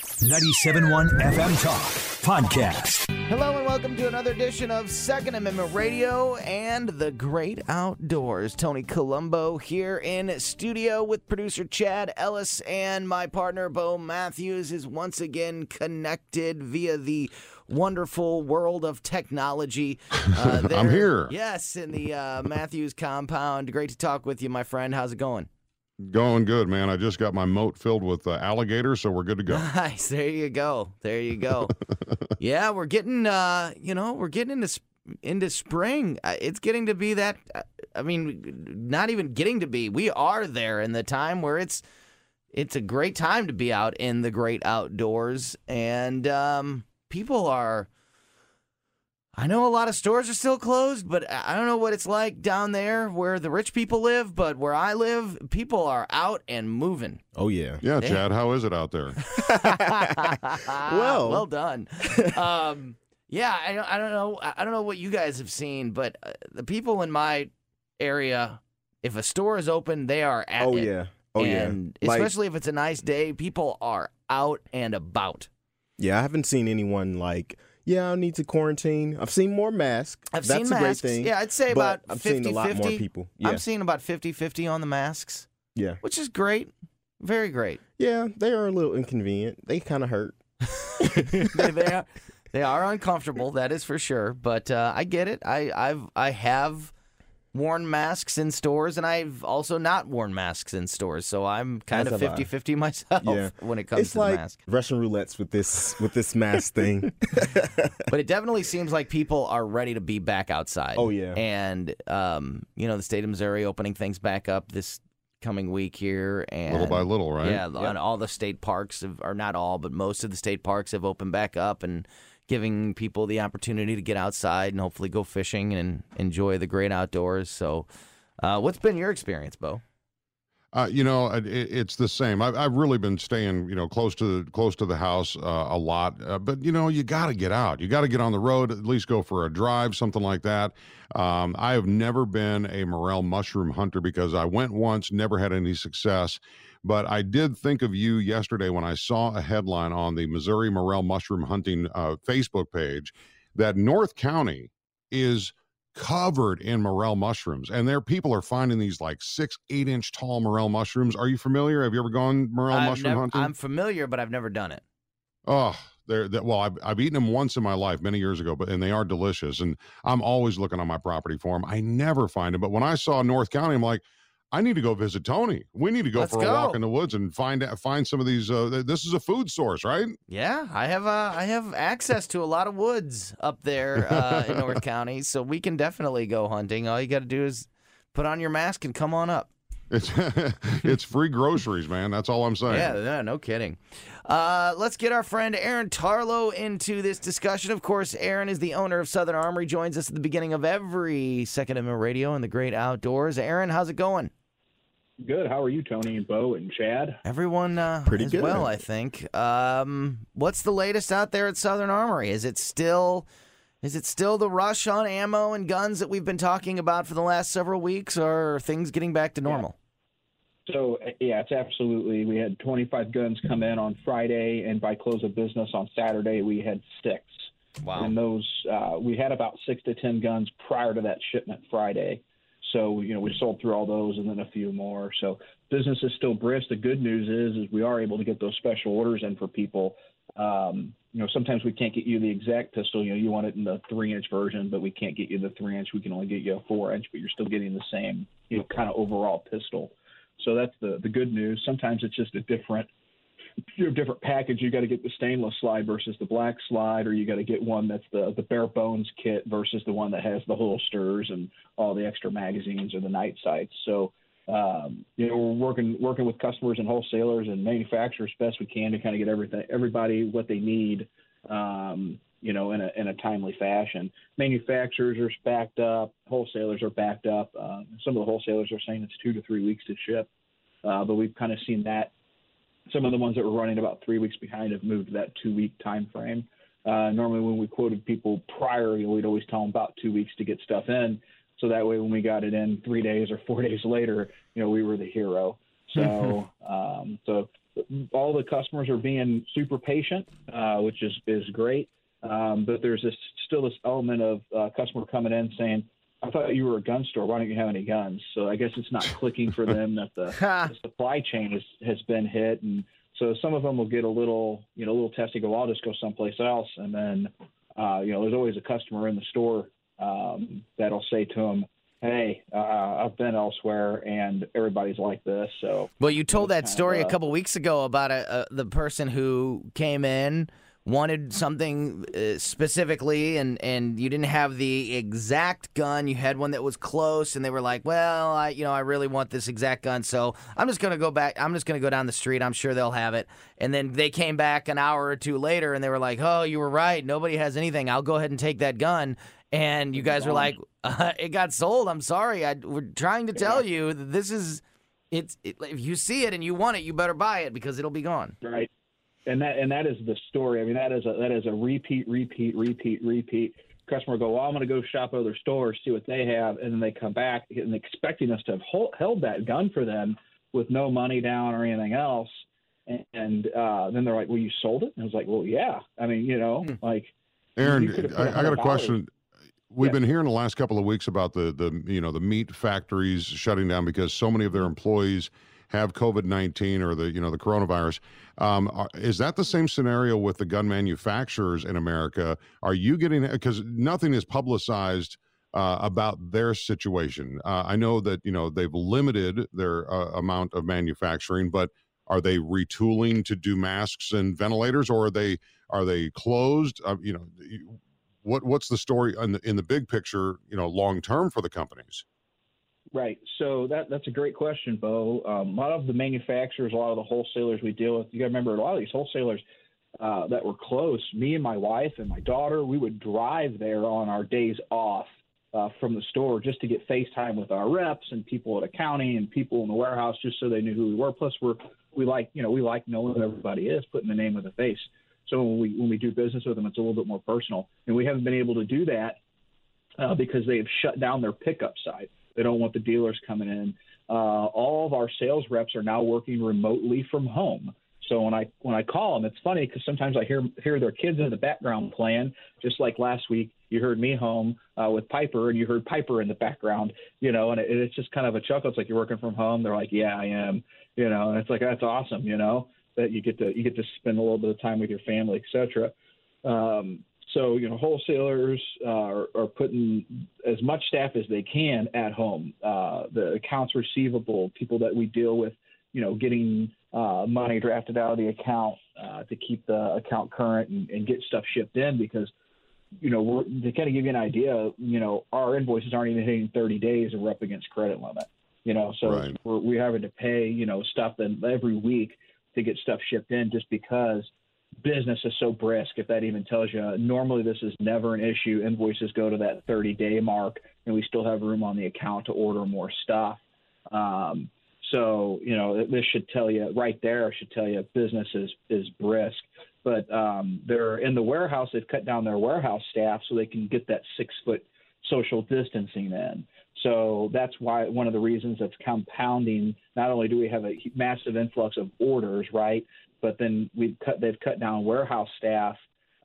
97.1 FM Talk Podcast. Hello and welcome to another edition of Second Amendment Radio and the Great Outdoors. Tony Colombo here in studio with producer Chad Ellis and my partner Bo Matthews is once again connected via the wonderful world of technology. Uh, I'm here. Yes, in the uh, Matthews compound. Great to talk with you, my friend. How's it going? Going good, man. I just got my moat filled with uh, alligators, so we're good to go. Nice. There you go. There you go. yeah, we're getting uh, you know, we're getting into sp- into spring. Uh, It's getting to be that uh, I mean, not even getting to be. We are there in the time where it's it's a great time to be out in the great outdoors and um people are I know a lot of stores are still closed, but I I don't know what it's like down there where the rich people live, but where I live, people are out and moving. Oh yeah. Yeah, Chad, how is it out there? well, well done. um, yeah, I don't, I don't know. I I don't know what you guys have seen, but uh, the people in my area, if a store is open, they are at Oh it. yeah. Oh and yeah. Like, especially if it's a nice day, people are out and about. yeah, I haven't seen anyone like, yeah, I need to quarantine. I've seen more masks. I've That's seen a masks. great thing. Yeah, I'd say about I've 50 seen a lot more 50. people. Yeah. I'm seeing about 50-50 on the masks, yeah. which is great. Very great. Yeah, they are a little inconvenient. They kind of hurt. they, they are they are uncomfortable, that is for sure. But uh, I get it. I I've I have worn masks in stores, and I've also not worn masks in stores. So I'm kind That's of a 50-50 myself Yeah. when it comes it's to like the mask. Russian roulettes with this with this mask thing. But it definitely seems like people are ready to be back outside. Oh, yeah. and um, you know the state of Missouri opening things back up this coming week here, and little by little, right? Yeah, and all the state parks, have, or not all, but most of the state parks have opened back up and giving people the opportunity to get outside and hopefully go fishing and enjoy the great outdoors. So, uh, what's been your experience, Bo? Uh, you know, it, it's the same. I've, I've really been staying, you know, close to close to the house uh, a lot. Uh, but you know, you got to get out. You got to get on the road. At least go for a drive, something like that. Um, I have never been a morel mushroom hunter because I went once, never had any success. But I did think of you yesterday when I saw a headline on the Missouri Morel Mushroom Hunting uh, Facebook page that North County is covered in morel mushrooms and there people are finding these like six eight inch tall morel mushrooms. Are you familiar? Have you ever gone morel I've mushroom never- hunting? I'm familiar, but I've never done it. oh they're, they well I've, I've eaten them once in my life many years ago but and they are delicious and i'm always looking on my property for them i never find them but when i saw north county i'm like i need to go visit tony we need to go Let's for a walk in the woods and find out find some of these uh, th- this is a food source right Yeah, I have uh, I have access to a lot of woods up there uh, in North County, so we can definitely go hunting. All you got to do is put on your mask and come on up. it's it's free groceries man that's all i'm saying Yeah, yeah, no kidding. Uh, let's get our friend Aaron Tarlow into this discussion. Of course, Aaron is the owner of Southern Armory. Joins us at the beginning of every Second Amendment Radio in the Great Outdoors. Aaron, how's it going? Good. How are you, Tony and Bo and Chad? Everyone uh, Pretty as good. well, I think. Um, what's the latest out there at Southern Armory? Is it still is it still the rush on ammo and guns that we've been talking about for the last several weeks, or are things getting back to normal? So, uh, yeah, it's absolutely. We had 25 guns come in on Friday, and by close of business on Saturday, we had six. Wow. And those, uh, we had about six to 10 guns prior to that shipment Friday. So you know we sold through all those and then a few more. So business is still brisk. The good news is is we are able to get those special orders in for people. Um, you know sometimes we can't get you the exact pistol. You know you want it in the three inch version, but we can't get you the three inch. We can only get you a four inch, but you're still getting the same you know kind of overall pistol. So that's the the good news. Sometimes it's just a different you know, different package. You got to get the stainless slide versus the black slide, or you got to get one that's the the bare bones kit versus the one that has the holsters and all the extra magazines or the night sights. So, um, you know, we're working working with customers and wholesalers and manufacturers best we can to kind of get everything everybody what they need. Um, you know, in a in a timely fashion. Manufacturers are backed up, wholesalers are backed up. Uh, some of the wholesalers are saying it's two to three weeks to ship, uh, but we've kind of seen that some of the ones that were running about three weeks behind have moved to that two week time frame. Uh, normally, when we quoted people prior, you know, we'd always tell them about two weeks to get stuff in. So that way, when we got it in three days or four days later, you know, we were the hero. So, um, so all the customers are being super patient, uh, which is is great. Um, but there's this still this element of uh, customer coming in saying, I thought you were a gun store. Why don't you have any guns? So I guess it's not clicking for them that the, the supply chain has, has been hit. And so some of them will get a little, you know, a little testy, go, I'll just go someplace else. And then, uh, you know, there's always a customer in the store um, that'll say to them, Hey, uh, I've been elsewhere, and everybody's like this. So, well, you told that story of, uh, a couple weeks ago about a, a, the person who came in, wanted something uh, specifically and and you didn't have the exact gun. You had one that was close and they were like well I you know I really want this exact gun so I'm just going to go back I'm just going to go down the street. I'm sure they'll have it. And then they came back an hour or two later and they were like oh you were right. Nobody has anything. I'll go ahead and take that gun. And you guys were like uh, it got sold. I'm sorry. I we're trying to tell you that this is it's it, if you see it and you want it you better buy it because it'll be gone. Right and that and that is the story. I mean, that is a that is a repeat, repeat, repeat, repeat. Customer go, well, I'm going to go shop at other stores, see what they have, and then they come back and expecting us to have hold, held that gun for them with no money down or anything else. And, and uh, then they're like, well, you sold it? And I was like, well, yeah. I mean, you know, Hmm. like. Aaron, I, I got a question. We've Yeah. been hearing the last couple of weeks about the the you know the meat factories shutting down because so many of their employees have COVID nineteen or the you know the coronavirus. Um, are, is that the same scenario with the gun manufacturers in America? Are you getting because nothing is publicized uh, about their situation? Uh, I know that you know they've limited their uh, amount of manufacturing, but are they retooling to do masks and ventilators, or are they are they closed? Uh, you know, what what's the story in the in the big picture? You know, long term for the companies. Right. So that that's a great question, Bo. Um, a lot of the manufacturers, a lot of the wholesalers we deal with, you got to remember a lot of these wholesalers uh, that were close. Me and my wife and my daughter, we would drive there on our days off uh, from the store just to get FaceTime with our reps and people at accounting and people in the warehouse, just so they knew who we were. Plus, we're we like you know we like knowing who everybody is, putting the name with the face. So when we when we do business with them, it's a little bit more personal, and we haven't been able to do that uh, because they have shut down their pickup side. They don't want the dealers coming in. Uh, all of our sales reps are now working remotely from home. So when I when I call them, it's funny because sometimes I hear hear their kids in the background playing. Just like last week, you heard me home uh, with Piper, and you heard Piper in the background. You know, and it, it's just kind of a chuckle. It's like you're working from home. They're like, "Yeah, I am." You know, and it's like that's awesome. You know, that you get to you get to spend a little bit of time with your family, etc. Um, so you know, wholesalers uh, are, are putting as much staff as they can at home. Uh, the accounts receivable, people that we deal with, you know, getting uh, money drafted out of the account uh, to keep the account current and, and get stuff shipped in because. You know, we're, to kind of give you an idea, you know, our invoices aren't even hitting 30 days and we're up against credit limit. You know, so Right. we're, we're having to pay, you know, stuff in every week to get stuff shipped in just because business is so brisk. If that even tells you, normally this is never an issue. Invoices go to that 30 day mark, and we still have room on the account to order more stuff. Um, so you know, this should tell you right there. Should tell you business is is brisk. But um, they're in the warehouse. They've cut down their warehouse staff so they can get that six foot social distancing in. So that's why one of the reasons that's compounding. Not only do we have a massive influx of orders, right, but then we've cut they've cut down warehouse staff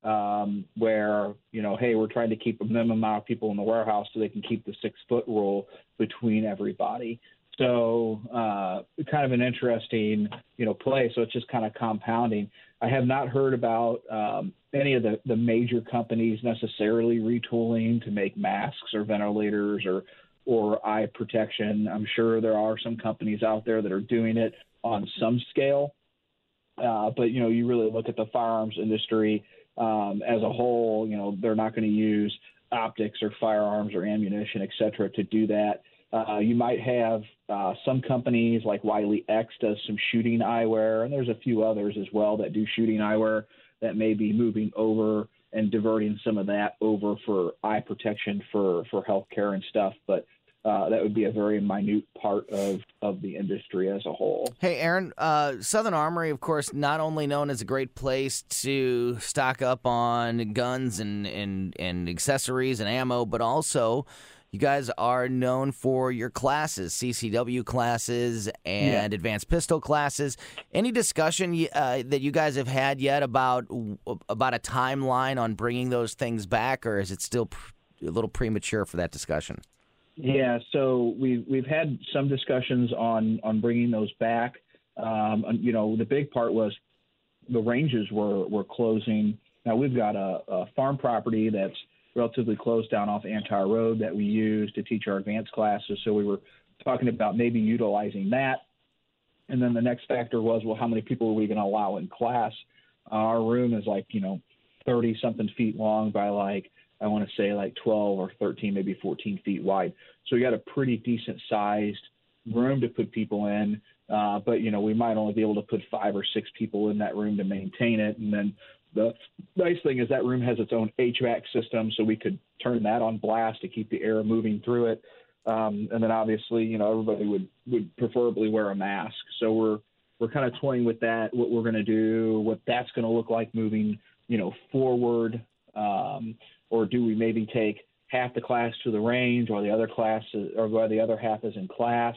um, where you know, hey, we're trying to keep a minimum amount of people in the warehouse so they can keep the six foot rule between everybody. So uh, kind of an interesting you know play. So it's just kind of compounding. I have not heard about um, any of the, the major companies necessarily retooling to make masks or ventilators or or eye protection. I'm sure there are some companies out there that are doing it on some scale. Uh, but you know, you really look at the firearms industry um, as a whole. You know, they're not going to use optics or firearms or ammunition, et cetera, to do that. Uh, you might have uh, some companies like Wiley X does some shooting eyewear, and there's a few others as well that do shooting eyewear that may be moving over and diverting some of that over for eye protection for for healthcare and stuff. But uh, that would be a very minute part of, of the industry as a whole. Hey, Aaron, uh, Southern Armory, of course, not only known as a great place to stock up on guns and, and, and accessories and ammo, but also you guys are known for your classes, CCW classes and Yeah. advanced pistol classes. Any discussion uh, that you guys have had yet about about a timeline on bringing those things back, or is it still pr- a little premature for that discussion? Yeah, so we've we've had some discussions on on bringing those back. Um, you know, the big part was the ranges were were closing. Now we've got a, a farm property that's relatively close down off Antire Road that we use to teach our advanced classes. So we were talking about maybe utilizing that. And then the next factor was, well, how many people are we going to allow in class? our room is like you know, thirty something feet long by like I want to say like 12 or 13, maybe 14 feet wide. So you got a pretty decent sized room to put people in. Uh, but you know, we might only be able to put five or six people in that room to maintain it. And then the nice thing is that room has its own HVAC system, so we could turn that on blast to keep the air moving through it. Um, and then obviously, you know, everybody would would preferably wear a mask. So we're we're kind of toying with that, what we're going to do, what that's going to look like moving, you know, forward. Um, or do we maybe take half the class to the range, or the other class, or where the other half is in class,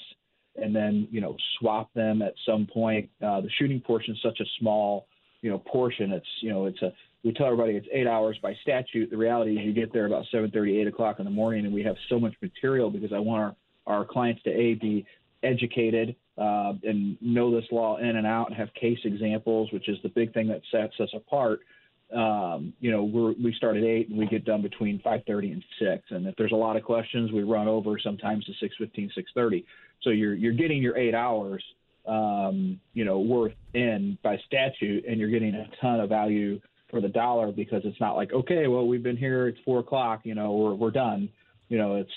and then you know swap them at some point? Uh, the shooting portion is such a small, you know, portion. It's you know it's a we tell everybody it's eight hours by statute. The reality is you get there about seven thirty, eight o'clock in the morning, and we have so much material because I want our, our clients to a be educated uh, and know this law in and out, and have case examples, which is the big thing that sets us apart um, you know, we're, we start at eight and we get done between 5:30 and six. And if there's a lot of questions, we run over sometimes to 6:15, 6:30. So you're you're getting your eight hours, um, you know, worth in by statute, and you're getting a ton of value for the dollar because it's not like okay, well we've been here, it's four o'clock, you know, we're we're done. You know, it's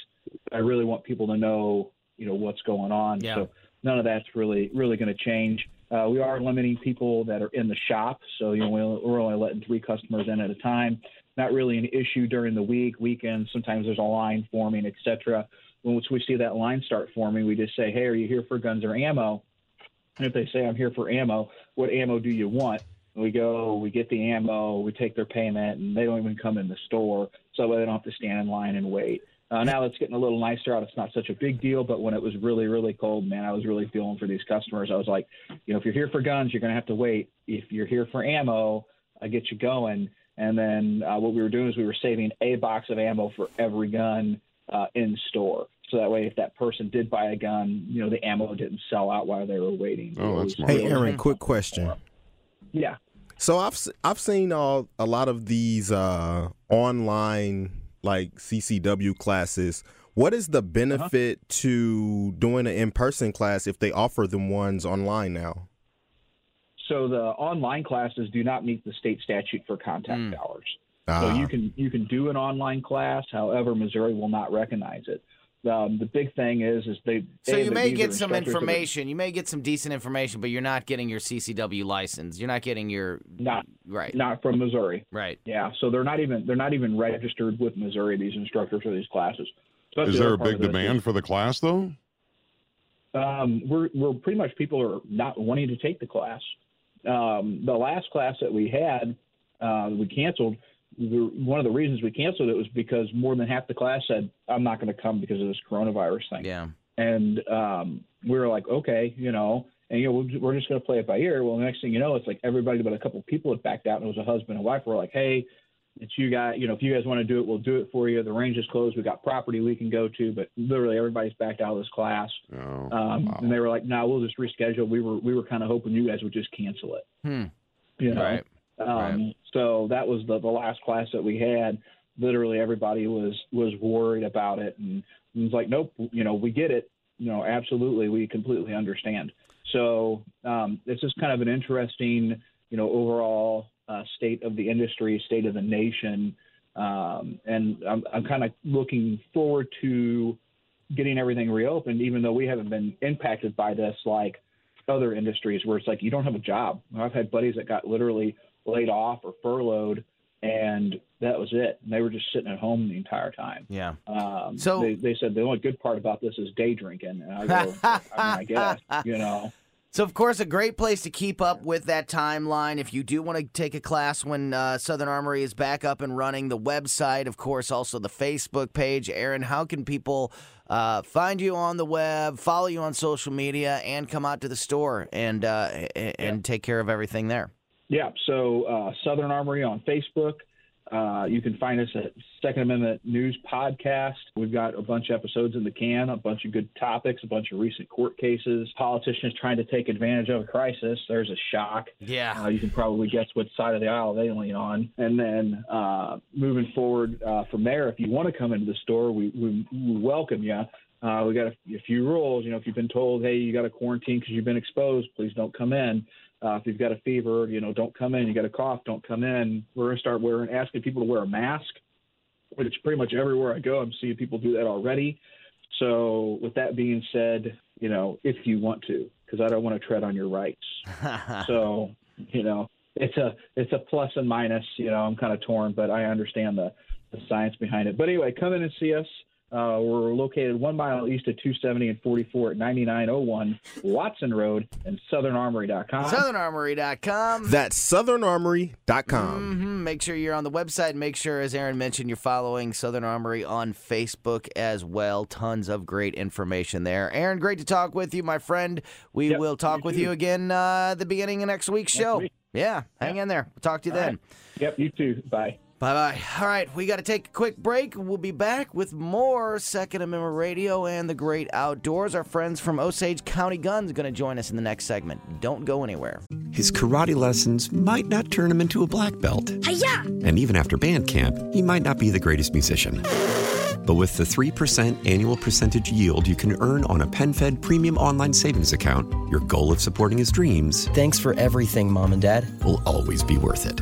I really want people to know, you know, what's going on. Yeah. So none of that's really really going to change. Uh, we are limiting people that are in the shop, so you know we're only letting three customers in at a time. Not really an issue during the week, weekends. Sometimes there's a line forming, etc. Once we see that line start forming, we just say, "Hey, are you here for guns or ammo?" And if they say, "I'm here for ammo," what ammo do you want? And we go, we get the ammo, we take their payment, and they don't even come in the store, so they don't have to stand in line and wait. Uh, now it's getting a little nicer out. It's not such a big deal, but when it was really, really cold, man, I was really feeling for these customers. I was like, you know, if you're here for guns, you're going to have to wait. If you're here for ammo, I get you going. And then uh, what we were doing is we were saving a box of ammo for every gun uh, in store. So that way, if that person did buy a gun, you know, the ammo didn't sell out while they were waiting. Oh, that's smart. Hey, Aaron, quick question. Yeah. So I've s- I've seen all a lot of these uh, online like CCW classes. What is the benefit to doing an in person class if they offer them ones online now? So the online classes do not meet the state statute for contact Mm. hours. Ah. So you can you can do an online class. However, Missouri will not recognize it. Um, the big thing is is they. So you may get some instructors that are information. You may get some decent information, but you're not getting your CCW license. You're not getting your Not right, not from Missouri. right. Yeah, so they're not even they're not even registered with Missouri. These instructors for these classes. So Is the there a big of this. demand for the class though? Um, we're we're pretty much people are not wanting to take the class. Um, the last class that we had, uh, we canceled. The, one of the reasons we canceled it was because more than half the class said, "I'm not going to come because of this coronavirus thing." Yeah. and um, we were like, okay, you know. and you know we're, we're just going to play it by ear. Well, the next thing you know, it's like everybody but a couple people had backed out, and it was a husband and wife. We're like, hey, it's you guys. You know, if you guys want to do it, we'll do it for you. The range is closed. We got property we can go to, but literally everybody's backed out of this class. Oh, Um, wow. And they were like, no, we'll just reschedule. We were we were kind of hoping you guys would just cancel it. Hmm. You know. Right. Um, Right. So that was the, the last class that we had. Literally everybody was was worried about it, and it was like, nope, you know, we get it. You know, absolutely, we completely understand. So um, it's just kind of an interesting, you know, overall uh, state of the industry, state of the nation, um, and I'm, I'm kind of looking forward to getting everything reopened, even though we haven't been impacted by this like other industries where it's like you don't have a job. I've had buddies that got literally laid off or furloughed, and that was it. And they were just sitting at home the entire time. Yeah. Um, So- they, they said the only good part about this is day drinking. And I go, I, mean, I guess, you know. So, of course, a great place to keep up with that timeline. If you do want to take a class when uh, Southern Armory is back up and running, the website, of course, also the Facebook page. Aaron, how can people uh, find you on the web, follow you on social media, and come out to the store and uh, and take care of everything there? Yeah, so uh, Southern Armory on Facebook. Uh, you can find us at Second Amendment News Podcast. We've got a bunch of episodes in the can, a bunch of good topics, a bunch of recent court cases, politicians trying to take advantage of a crisis. There's a shock. Yeah. Uh, you can probably guess what side of the aisle they lean on. And then uh, moving forward uh, from there, if you want to come into the store, we, we, we welcome you. Uh, we got a, a few rules. You know, if you've been told, hey, you got to quarantine because you've been exposed, please don't come in. Uh, if you've got a fever, you know, don't come in. You got a cough, don't come in. We're going to start wearing, asking people to wear a mask, which pretty much everywhere I go, I'm seeing people do that already. So, with that being said, you know, if you want to, because I don't want to tread on your rights. so, you know, it's a it's a plus and minus. You know, I'm kind of torn, but I understand the the science behind it. But anyway, come in and see us. Uh, we're located one mile east of 270 and 44 at 9901 Watson Road and SouthernArmory.com. SouthernArmory.com. That's southernarmory.com. hmm Make sure you're on the website. Make sure, as Aaron mentioned, you're following Southern Armory on Facebook as well. Tons of great information there. Aaron, great to talk with you, my friend. We Yep, will talk you with too. you again uh, the beginning of next week's show. week. Yeah, hang in there. We'll talk to you All then. Yep, you too. Bye. Bye bye. All right, we got to take a quick break. We'll be back with more Second Amendment Radio and the great outdoors. Our friends from Osage County Guns are going to join us in the next segment. Don't go anywhere. His karate lessons might not turn him into a black belt. And even after band camp, he might not be the greatest musician. But with the 3% annual percentage yield you can earn on a PenFed premium online savings account, your goal of supporting his dreams Thanks for everything, Mom and Dad. will always be worth it.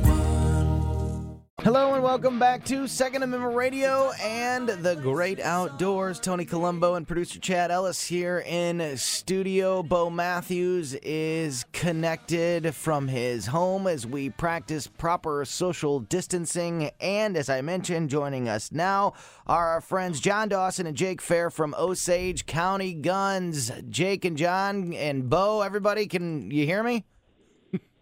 Hello and welcome back to Second Amendment Radio and the Great Outdoors. Tony Colombo and producer Chad Ellis here in studio. Bo Matthews is connected from his home as we practice proper social distancing. And as I mentioned, joining us now are our friends John Dawson and Jake Fair from Osage County Guns. Jake and John and Bo, everybody, can you hear me?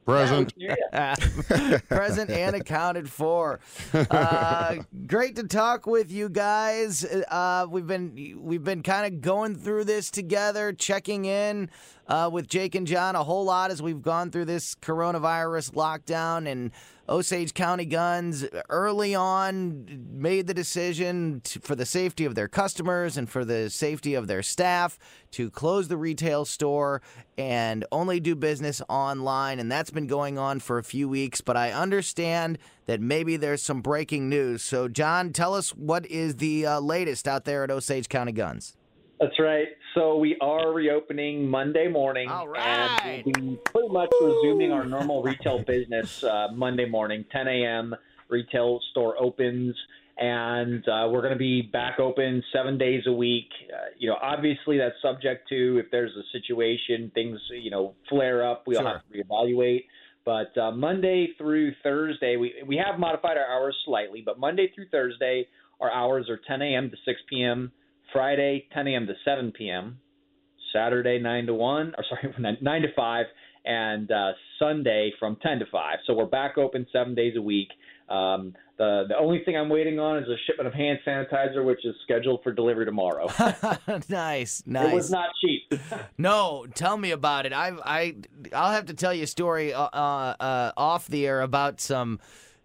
Present. present and accounted for. Uh, great to talk with you guys. Uh, we've been we've been kind of going through this together, checking in uh, with Jake and John a whole lot as we've gone through this coronavirus lockdown and. Osage County Guns early on made the decision to, for the safety of their customers and for the safety of their staff to close the retail store and only do business online. And that's been going on for a few weeks. But I understand that maybe there's some breaking news. So, John, tell us what is the uh, latest out there at Osage County Guns. That's right. So we are reopening Monday morning, All and we'll be pretty much resuming our normal retail business uh, Monday morning, 10 a.m. Retail store opens, and uh, we're going to be back open seven days a week. Uh, you know, obviously that's subject to if there's a situation, things you know flare up, we'll Sure. have to reevaluate. But uh, Monday through Thursday, we we have modified our hours slightly, but Monday through Thursday, our hours are 10 a.m. to 6 p.m. Friday 10 a.m. to 7 p.m. Saturday 9 to 1, or sorry, 9 to 5, and uh, Sunday from 10 to 5. So we're back open seven days a week. Um, the the only thing I'm waiting on is a shipment of hand sanitizer, which is scheduled for delivery tomorrow. nice, nice. It was not cheap. no, tell me about it. I I I'll have to tell you a story uh, uh, off the air about some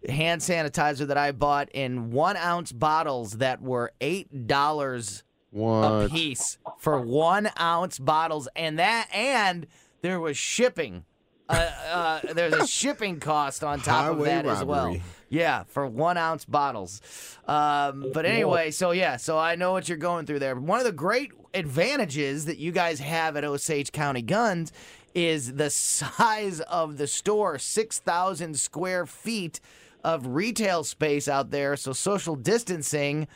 hand sanitizer that I bought in one ounce bottles that were eight dollars a piece for one ounce bottles, and that and there was shipping. Uh, uh, there's a shipping cost on top Highway of that robbery. as well. Yeah, for one ounce bottles. Um, but anyway, so yeah, so I know what you're going through there. One of the great advantages that you guys have at Osage County Guns is the size of the store 6,000 square feet of retail space out there. So social distancing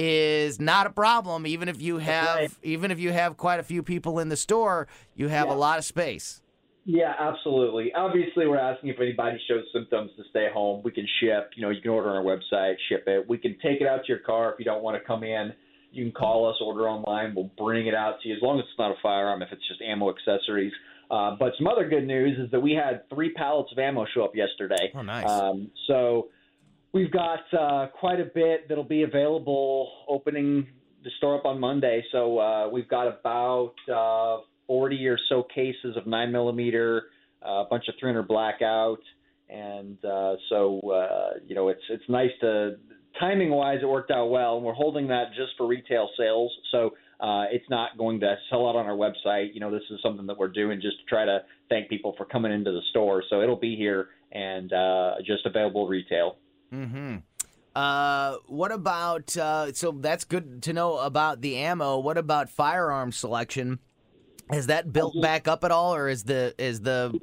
is not a problem even if you have right. even if you have quite a few people in the store you have Yeah. a lot of space Yeah, absolutely. Obviously, we're asking if anybody shows symptoms to stay home. We can ship. You know, you can order on our website, ship it. We can take it out to your car if you don't want to come in. You can call us, order online. We'll bring it out to you as long as it's not a firearm. If it's just ammo accessories. Uh, but some other good news is that we had three pallets of ammo show up yesterday. Oh, nice. Um, so we've got uh, quite a bit that'll be available opening the store up on Monday. So uh, we've got about uh, 40 or so cases of 9 millimeter, uh, a bunch of 300 blackout, and uh, so uh, you know it's it's nice to timing wise it worked out well, and we're holding that just for retail sales. So. Uh, it's not going to sell out on our website. You know, this is something that we're doing just to try to thank people for coming into the store. So it'll be here and uh, just available retail. Mm-hmm. Uh, what about uh, so that's good to know about the ammo. What about firearm selection? Has that built back up at all, or is the is the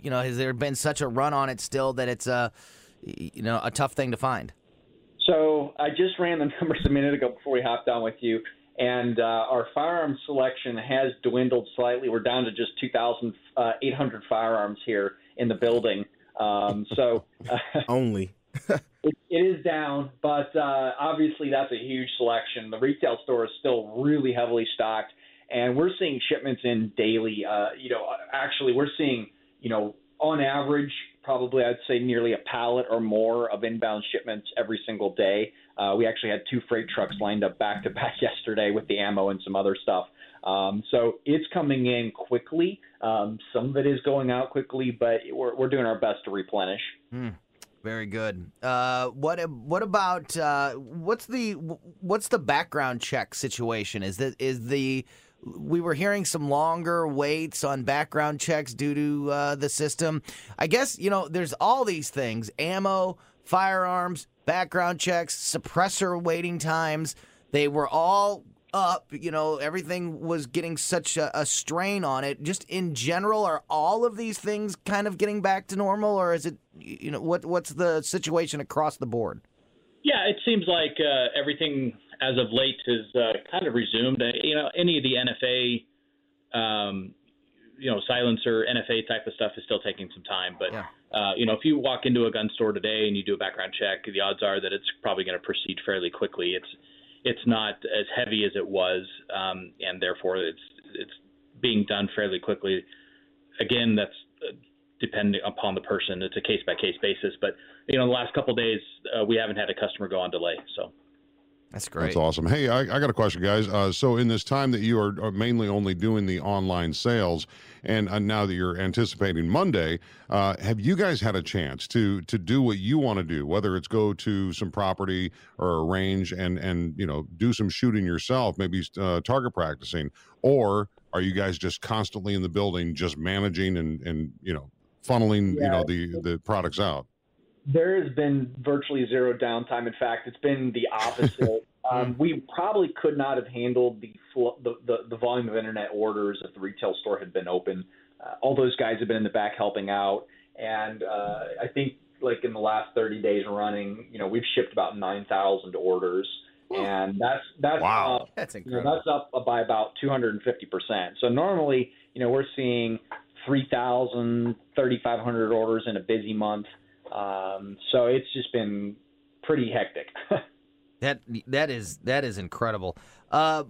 you know has there been such a run on it still that it's a you know a tough thing to find? So I just ran the numbers a minute ago before we hopped on with you, and uh, our firearm selection has dwindled slightly. We're down to just 2,800 firearms here in the building. Um, so uh, Only. it, it is down, but uh, obviously that's a huge selection. The retail store is still really heavily stocked, and we're seeing shipments in daily. Uh, you know, actually, we're seeing you know on average probably I'd say nearly a pallet or more of inbound shipments every single day. Uh, we actually had two freight trucks lined up back to back yesterday with the ammo and some other stuff. Um, so it's coming in quickly. Um, some of it is going out quickly, but we're, we're doing our best to replenish. Hmm. Very good. Uh, what what about uh, what's the what's the background check situation? Is that is the we were hearing some longer waits on background checks due to uh, the system. I guess you know there's all these things: ammo, firearms, background checks, suppressor waiting times. They were all up. You know, everything was getting such a, a strain on it. Just in general, are all of these things kind of getting back to normal, or is it you know what what's the situation across the board? Yeah, it seems like uh, everything as of late has uh, kind of resumed. Uh, you know, any of the NFA, um, you know, silencer NFA type of stuff is still taking some time. But uh, you know, if you walk into a gun store today and you do a background check, the odds are that it's probably going to proceed fairly quickly. It's it's not as heavy as it was, um, and therefore it's it's being done fairly quickly. Again, that's uh, depending upon the person. It's a case by case basis. But you know, the last couple of days uh, we haven't had a customer go on delay. So. That's great. That's awesome. Hey, I, I got a question, guys. Uh, so, in this time that you are, are mainly only doing the online sales, and uh, now that you're anticipating Monday, uh, have you guys had a chance to to do what you want to do? Whether it's go to some property or a range and and you know do some shooting yourself, maybe uh, target practicing, or are you guys just constantly in the building, just managing and and you know funneling you know the the products out? There has been virtually zero downtime. In fact, it's been the opposite. um, we probably could not have handled the, fl- the, the the volume of internet orders if the retail store had been open. Uh, all those guys have been in the back helping out, and uh, I think like in the last 30 days running, you know, we've shipped about 9,000 orders, and that's that's Wow. up, That's you know, incredible. that's up by about 250 percent. So normally, you know, we're seeing 3,000, 3,500 orders in a busy month. Um, so it's just been pretty hectic. That that is that is incredible. Uh,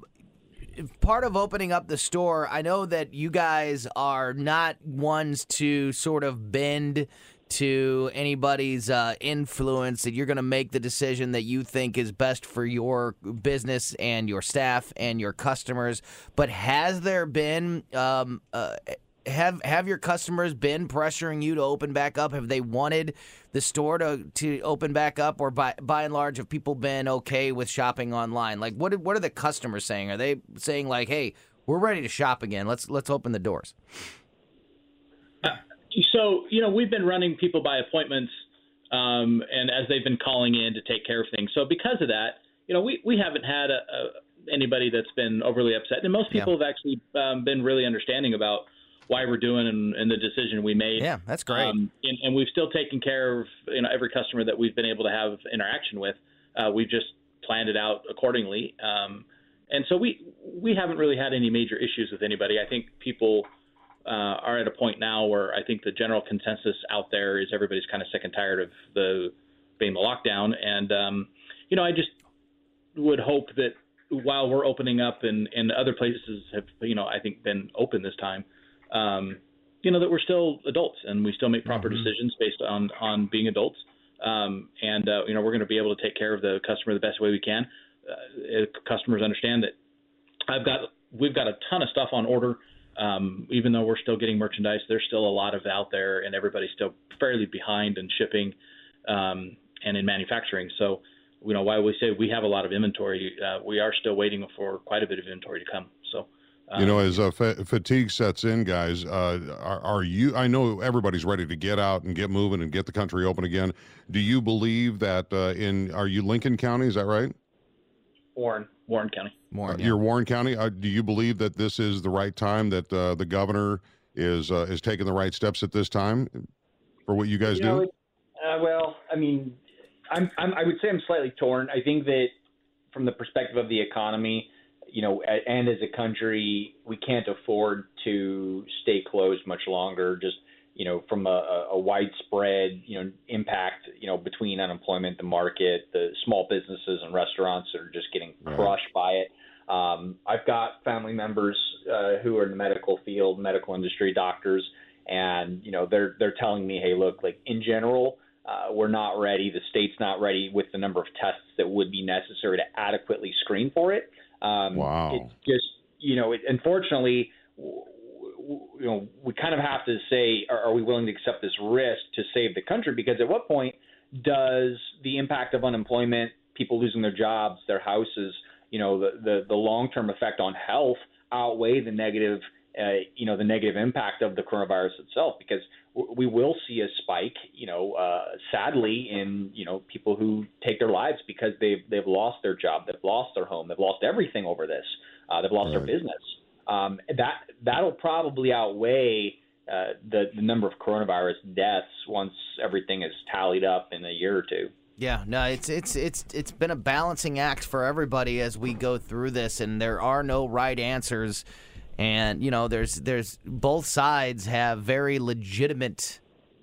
part of opening up the store, I know that you guys are not ones to sort of bend to anybody's uh, influence, that you're going to make the decision that you think is best for your business and your staff and your customers. But has there been um, uh, have have your customers been pressuring you to open back up? Have they wanted the store to to open back up, or by by and large, have people been okay with shopping online? Like, what what are the customers saying? Are they saying like, "Hey, we're ready to shop again. Let's let's open the doors." Uh, so you know, we've been running people by appointments, um, and as they've been calling in to take care of things. So because of that, you know, we we haven't had a, a, anybody that's been overly upset, and most people yeah. have actually um, been really understanding about why we're doing and, and, the decision we made. Yeah, that's great. Um, and, and, we've still taken care of you know every customer that we've been able to have interaction with. Uh, we've just planned it out accordingly. Um, and so we we haven't really had any major issues with anybody. I think people uh, are at a point now where I think the general consensus out there is everybody's kind of sick and tired of the being the lockdown. And um, you know, I just would hope that while we're opening up and, and other places have you know I think been open this time um, you know that we're still adults and we still make proper mm-hmm. decisions based on on being adults. Um, and uh, you know we're going to be able to take care of the customer the best way we can. Uh, customers understand that I've got we've got a ton of stuff on order. Um, even though we're still getting merchandise, there's still a lot of out there, and everybody's still fairly behind in shipping um, and in manufacturing. So, you know, while we say we have a lot of inventory, uh, we are still waiting for quite a bit of inventory to come. So, you know, as uh, fa- fatigue sets in, guys, uh, are, are, you? I know everybody's ready to get out and get moving and get the country open again. Do you believe that uh, in? Are you Lincoln County? Is that right? Warren, Warren County. Warren, yeah. You're Warren County. Uh, do you believe that this is the right time that uh, the governor is uh, is taking the right steps at this time for what you guys you do? Know, well, I mean, I'm, I'm I would say I'm slightly torn. I think that from the perspective of the economy you know, and as a country, we can't afford to stay closed much longer. Just you know, from a, a widespread you know impact, you know, between unemployment, the market, the small businesses and restaurants that are just getting crushed by it. Um, I've got family members uh, who are in the medical field, medical industry, doctors, and you know, they're they're telling me, hey, look, like in general. Uh, we're not ready. The state's not ready with the number of tests that would be necessary to adequately screen for it. Um, wow. It's just, you know, it, unfortunately, you know, we kind of have to say, are, are we willing to accept this risk to save the country? Because at what point does the impact of unemployment, people losing their jobs, their houses, you know, the the, the long term effect on health outweigh the negative, uh, you know, the negative impact of the coronavirus itself? Because we will see a spike, you know, uh, sadly in you know people who take their lives because they've they've lost their job, they've lost their home, they've lost everything over this, uh, they've lost right. their business. Um, that that'll probably outweigh uh, the the number of coronavirus deaths once everything is tallied up in a year or two. Yeah, no, it's it's it's it's been a balancing act for everybody as we go through this, and there are no right answers and you know there's there's both sides have very legitimate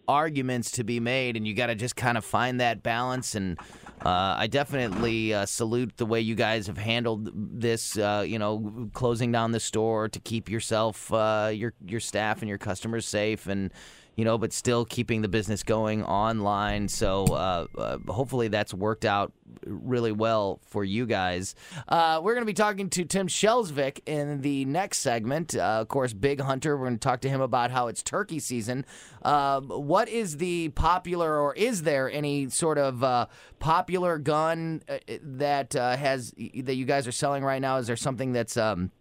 arguments to be made and you got to just kind of find that balance and uh, I definitely uh, salute the way you guys have handled this. Uh, you know, closing down the store to keep yourself, uh, your your staff, and your customers safe, and you know, but still keeping the business going online. So uh, uh, hopefully that's worked out really well for you guys. Uh, we're going to be talking to Tim Shelsvik in the next segment. Uh, of course, Big Hunter. We're going to talk to him about how it's turkey season. Um, what is the popular, or is there any sort of uh, popular gun uh, that has that you guys are selling right now? Is there something that's um,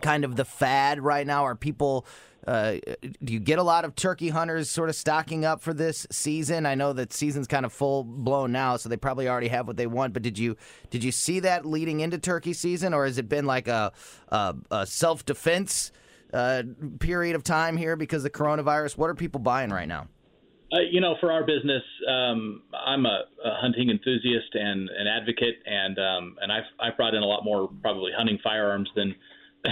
kind of the fad right now? Are people uh, do you get a lot of turkey hunters sort of stocking up for this season? I know that season's kind of full blown now, so they probably already have what they want. But did you did you see that leading into turkey season, or has it been like a, a, a self defense uh, period of time here because of the coronavirus? What are people buying right now? Uh, you know, for our business, um, I'm a, a, hunting enthusiast and an advocate, and um, and I've I've brought in a lot more probably hunting firearms than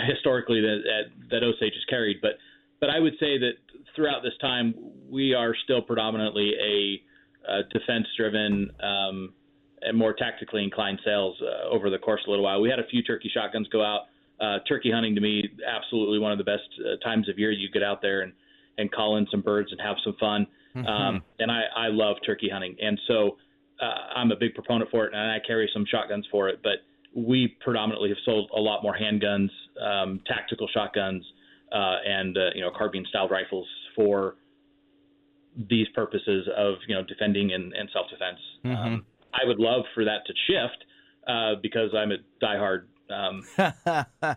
historically that that, that Osage has carried, but but I would say that throughout this time, we are still predominantly a, a defense-driven um, and more tactically inclined sales uh, over the course of a little while. We had a few turkey shotguns go out uh, turkey hunting to me absolutely one of the best uh, times of year. You get out there and and call in some birds and have some fun. Mm-hmm. Um, and I I love turkey hunting, and so uh, I'm a big proponent for it, and I carry some shotguns for it. But we predominantly have sold a lot more handguns, um, tactical shotguns, uh, and uh, you know carbine styled rifles for these purposes of you know defending and, and self defense. Mm-hmm. Um, I would love for that to shift uh, because I'm a diehard um, a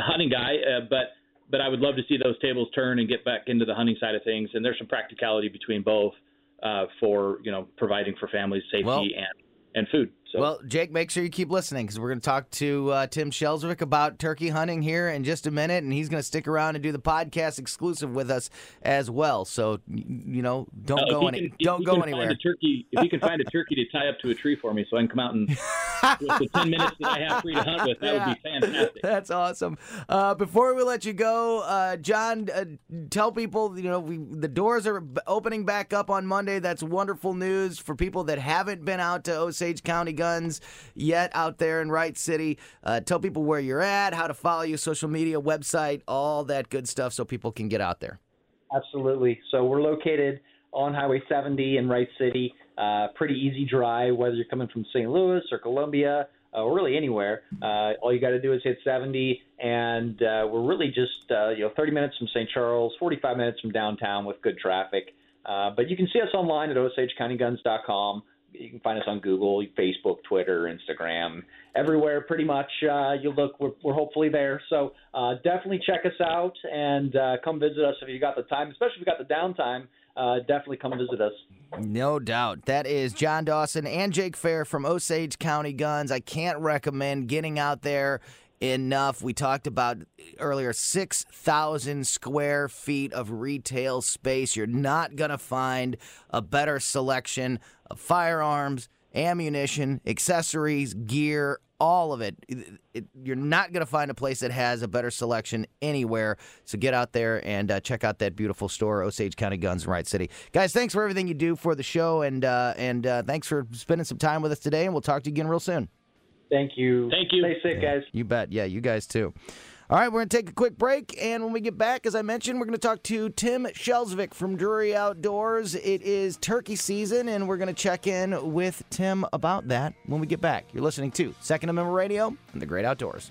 hunting guy, uh, but but I would love to see those tables turn and get back into the hunting side of things. And there's some practicality between both uh, for you know providing for families safety Well- and and food. So Well, Jake, make sure you keep listening because we're going to talk to uh, Tim Shelsvik about turkey hunting here in just a minute, and he's going to stick around and do the podcast exclusive with us as well. So, you know, don't go any, can- don't go anywhere. Turkey, if you can find a turkey to tie up to a tree for me, so I can come out and with the ten minutes that I have free to hunt with, that would be fantastic. That's awesome. Uh, before we let you go, uh, John, uh, tell people you know we, the doors are opening back up on Monday. That's wonderful news for people that haven't been out to Osage County Guns yet out there in Wright City. Uh, tell people where you're at, how to follow you, social media, website, all that good stuff, so people can get out there. Absolutely. So we're located on Highway 70 in Wright City. Uh, pretty easy drive, whether you're coming from St. Louis or Columbia uh, or really anywhere. Uh, all you got to do is hit 70, and uh, we're really just uh, you know 30 minutes from St. Charles, 45 minutes from downtown with good traffic. Uh, but you can see us online at OsageCountyGuns.com. You can find us on Google, Facebook, Twitter, Instagram, everywhere. Pretty much, uh, you look, we're, we're hopefully there. So uh, definitely check us out and uh, come visit us if you got the time, especially if you got the downtime. Uh, definitely come visit us. No doubt. That is John Dawson and Jake Fair from Osage County Guns. I can't recommend getting out there enough. We talked about earlier 6,000 square feet of retail space. You're not going to find a better selection of firearms, ammunition, accessories, gear, all of it. It- it- you're not going to find a place that has a better selection anywhere. So get out there and uh, check out that beautiful store, Osage County Guns in Wright City. Guys, thanks for everything you do for the show, and uh, and uh, thanks for spending some time with us today. And we'll talk to you again real soon. Thank you. Thank you. Stay safe, guys. You bet. Yeah, you guys too. All right, we're going to take a quick break. And when we get back, as I mentioned, we're going to talk to Tim Shelsvik from Drury Outdoors. It is turkey season, and we're going to check in with Tim about that when we get back. You're listening to Second Amendment Radio and the Great Outdoors.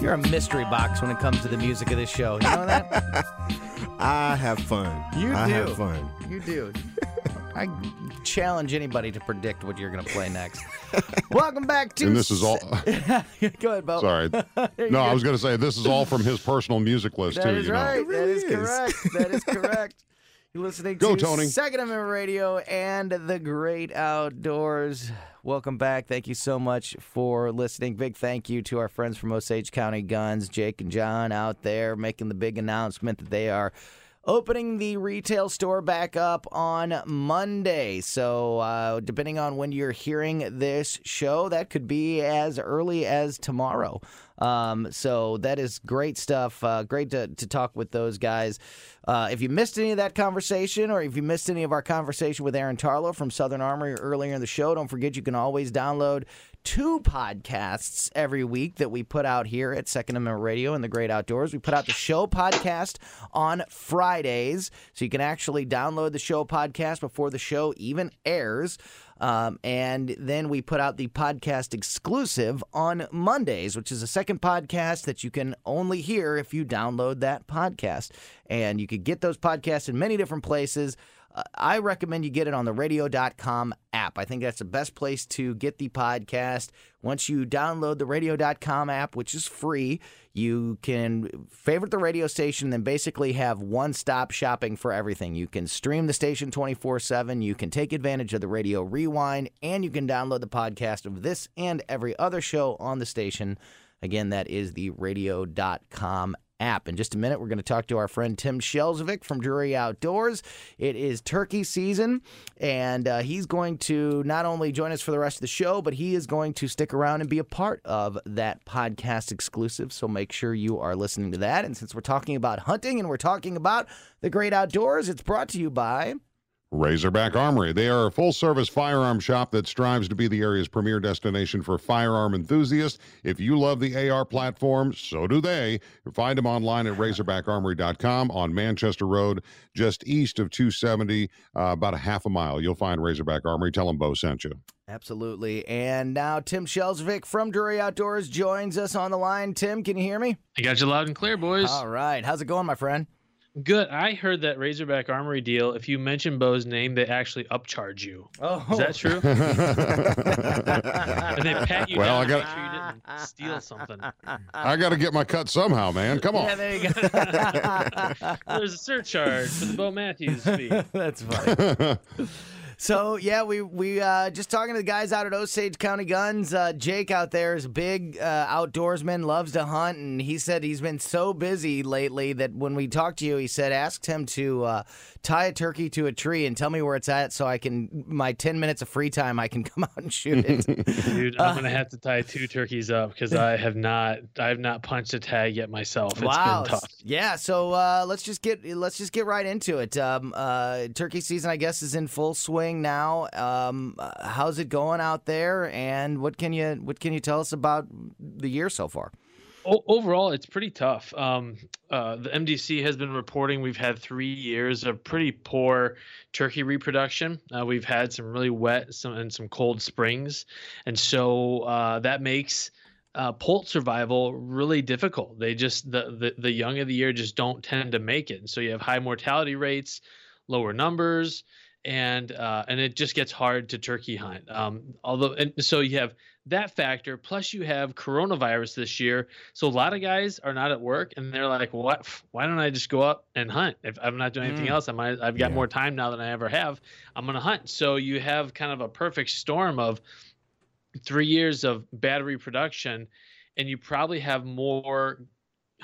You're a mystery box when it comes to the music of this show. You know that? I have fun. You I do. have fun. You do. I challenge anybody to predict what you're going to play next. Welcome back to. And this is all. Go ahead, Bo. Sorry. No, go. I was going to say this is all from his personal music list That too. is you know. right. That really is is. correct. That is correct. You're listening Go, to Tony. Second Amendment Radio and the Great Outdoors. Welcome back. Thank you so much for listening. Big thank you to our friends from Osage County Guns, Jake and John out there making the big announcement that they are opening the retail store back up on Monday. So, uh, depending on when you're hearing this show, that could be as early as tomorrow. Um, so that is great stuff. Uh, great to, to talk with those guys. Uh, if you missed any of that conversation, or if you missed any of our conversation with Aaron Tarlow from Southern Armory earlier in the show, don't forget you can always download two podcasts every week that we put out here at Second Amendment Radio and the Great Outdoors. We put out the show podcast on Fridays, so you can actually download the show podcast before the show even airs. Um, and then we put out the podcast exclusive on Mondays, which is a second podcast that you can only hear if you download that podcast. And you could get those podcasts in many different places. I recommend you get it on the radio.com app. I think that's the best place to get the podcast. Once you download the radio.com app, which is free, you can favorite the radio station, then basically have one stop shopping for everything. You can stream the station 24 7, you can take advantage of the radio rewind, and you can download the podcast of this and every other show on the station. Again, that is the radio.com app. In just a minute, we're going to talk to our friend Tim Shelzovic from Drury Outdoors. It is turkey season, and uh, he's going to not only join us for the rest of the show, but he is going to stick around and be a part of that podcast exclusive. So make sure you are listening to that. And since we're talking about hunting and we're talking about the great outdoors, it's brought to you by. Razorback Armory. They are a full service firearm shop that strives to be the area's premier destination for firearm enthusiasts. If you love the AR platform, so do they. Find them online at razorbackarmory.com on Manchester Road, just east of 270, uh, about a half a mile. You'll find Razorback Armory. Tell them Bo sent you. Absolutely. And now Tim Shelzovic from Drury Outdoors joins us on the line. Tim, can you hear me? I got you loud and clear, boys. All right. How's it going, my friend? Good. I heard that Razorback Armory deal. If you mention Bo's name, they actually upcharge you. Oh, is that true? Oh. and they pat you Well, down I to got- make sure you didn't steal something. I got to get my cut somehow, man. Come on. Yeah, there you go. There's a surcharge for the Bo Matthews fee. That's funny. So yeah, we we uh, just talking to the guys out at Osage County Guns. Uh, Jake out there is a big uh, outdoorsman, loves to hunt, and he said he's been so busy lately that when we talked to you, he said asked him to uh, tie a turkey to a tree and tell me where it's at, so I can my ten minutes of free time I can come out and shoot it. Dude, I'm gonna have to tie two turkeys up because I have not I have not punched a tag yet myself. It's wow. been tough. Yeah. So uh, let's just get let's just get right into it. Um, uh, turkey season, I guess, is in full swing now. Um, uh, how's it going out there? And what can you what can you tell us about the year so far? Overall, it's pretty tough. Um, uh, the MDC has been reporting we've had three years of pretty poor turkey reproduction. Uh, we've had some really wet some and some cold springs, and so uh, that makes uh, poult survival really difficult. They just the, the the young of the year just don't tend to make it, and so you have high mortality rates, lower numbers, and uh, and it just gets hard to turkey hunt. Um, although and so you have that factor plus you have coronavirus this year. So a lot of guys are not at work and they're like what? Why don't i just go up and hunt? If i'm not doing anything Mm. else i might i've got more time now than i ever have. I'm going to hunt. So you have kind of a perfect storm of three years of bad reproduction and you probably have more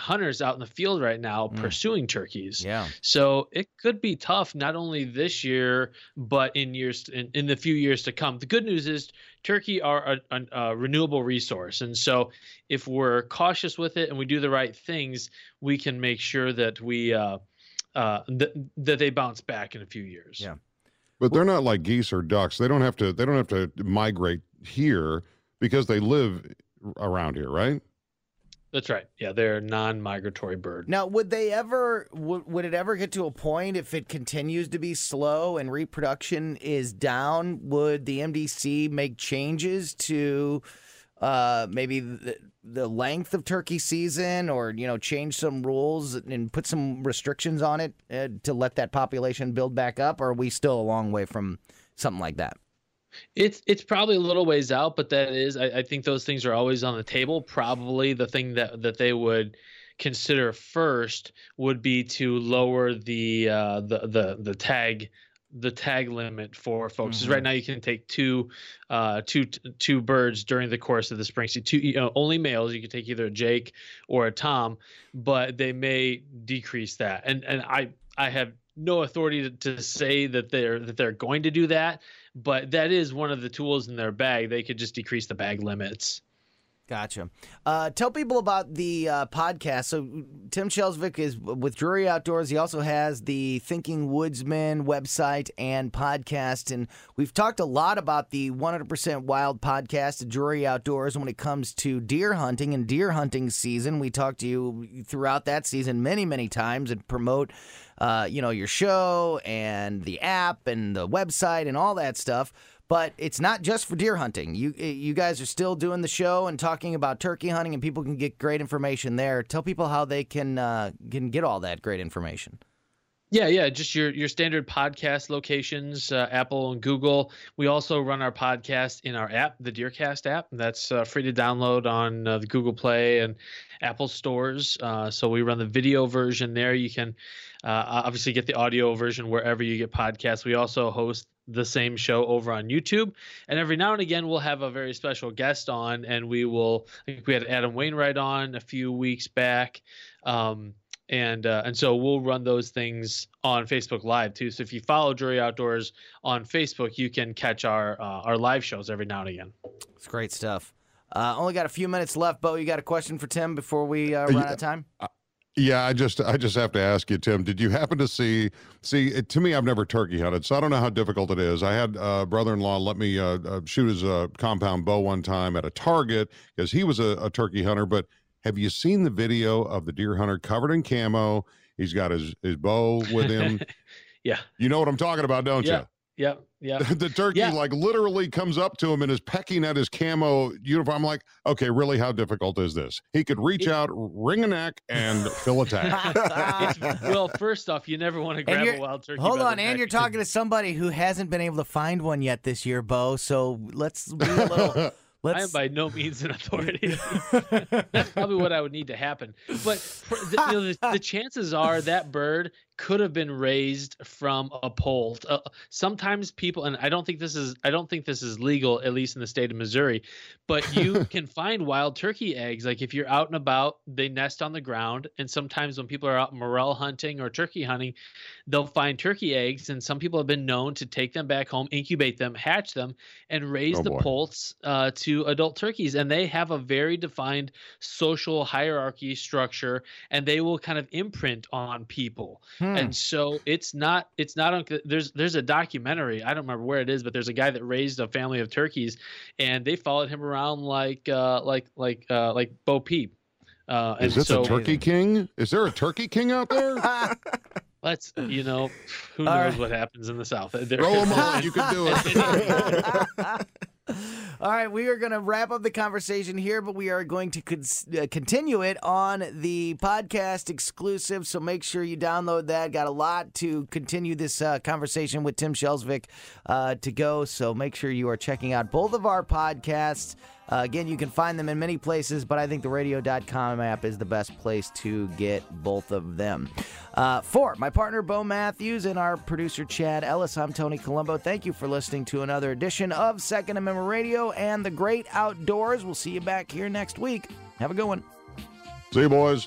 hunters out in the field right now pursuing turkeys Yeah. so it could be tough not only this year, but in years in, in the few years to come. The good news is turkey are a, a, a renewable resource, and so if we're cautious with it and we do the right things, we can make sure that we uh, uh, th- that they bounce back in a few years. Yeah. But they're not like geese or ducks. They don't have to. They don't have to migrate here because they live around here, right? That's right. Yeah, they're non-migratory bird. Now, would they ever would, would it ever get to a point if it continues to be slow and reproduction is down? Would the MDC make changes to uh, maybe the, the length of turkey season, or you know, change some rules and put some restrictions on it uh, to let that population build back up? Or are we still a long way from something like that? It's it's probably a little ways out, but that is I, I think those things are always on the table. Probably the thing that that they would consider first would be to lower the uh, the the the tag the tag limit for folks. 'Cause Right now you can take two uh, two two birds during the course of the spring season. Two you know, only males. You can take either a Jake or a Tom, but they may decrease that. And and I I have no authority to, to say that they're that they're going to do that, but that is one of the tools in their bag. They could just decrease the bag limits. Gotcha. Uh, tell people about the uh, podcast. So Tim Shelsvik is with Drury Outdoors. He also has the Thinking Woodsman website and podcast. And we've talked a lot about the 100% Wild podcast at Drury Outdoors when it comes to deer hunting and deer hunting season. We talked to you throughout that season many, many times and promote, uh, you know, your show and the app and the website and all that stuff. But it's not just for deer hunting. You you guys are still doing the show and talking about turkey hunting, and people can get great information there. Tell people how they can uh, can get all that great information. Yeah, yeah, just your your standard podcast locations, uh, Apple and Google. We also run our podcast in our app, the Deercast app. That's uh, free to download on uh, the Google Play and Apple stores. Uh, so we run the video version there. You can uh, obviously get the audio version wherever you get podcasts. We also host the same show over on YouTube. And every now and again, we'll have a very special guest on, and we will. I think we had Adam Wainwright on a few weeks back. Um, and uh, and so we'll run those things on Facebook Live too. So if you follow Drury Outdoors on Facebook, you can catch our uh, our live shows every now and again. It's great stuff. Uh, only got a few minutes left, Bo. You got a question for Tim before we uh, run Yeah. out of time? Yeah, I just I just have to ask you, Tim. Did you happen to see see? It, to me, I've never turkey hunted, so I don't know how difficult it is. I had a brother-in-law let me uh, uh, shoot his uh, compound bow one time at a target because he was a, a turkey hunter. But have you seen the video of the deer hunter covered in camo? He's got his his bow with him. Yeah. You know what I'm talking about, don't Yeah. you? Yep. Yep. the turkey Yeah. like literally comes up to him and is pecking at his camo uniform. I'm like, okay, really, how difficult is this? He could reach out, wring a neck, and fill a tag. Well, first off, you never want to grab a wild turkey. Hold on, and neck you're talking to somebody who hasn't been able to find one yet this year, Bo. So let's be a little. I am Let's. by no means an authority. That's probably what I would need to happen. But the, you know, the, the chances are that bird could have been raised from a pole. Uh, sometimes people, and I don't think this is, I don't think this is legal, at least in the state of Missouri. But you can find wild turkey eggs. Like if you're out and about, they nest on the ground. And sometimes when people are out morel hunting or turkey hunting, they'll find turkey eggs. And some people have been known to take them back home, incubate them, hatch them, and raise Oh, the poults uh, to adult turkeys. And they have a very defined social hierarchy structure, and they will kind of imprint on people. Hmm. And so it's not it's not un- there's there's a documentary I don't remember where it is, but there's a guy that raised a family of turkeys, and they followed him around like uh, like like uh, like Bo Peep. Uh, and Is this so a turkey king? Is there a turkey king out there? let's you know who knows right. what happens in the south. There- Throw 'em on. You can do it. All right, we are going to wrap up the conversation here, but we are going to con- uh, continue it on the podcast exclusive. So make sure you download that. Got a lot to continue this uh, conversation with Tim Shelsvik uh, to go. So make sure you are checking out both of our podcasts. Uh, again, you can find them in many places, but I think the radio.com app is the best place to get both of them. Uh, for my partner, Bo Matthews, and our producer, Chad Ellis, I'm Tony Colombo. Thank you for listening to another edition of Second Amendment Radio and the Great Outdoors. We'll see you back here next week. Have a good one. See you, boys.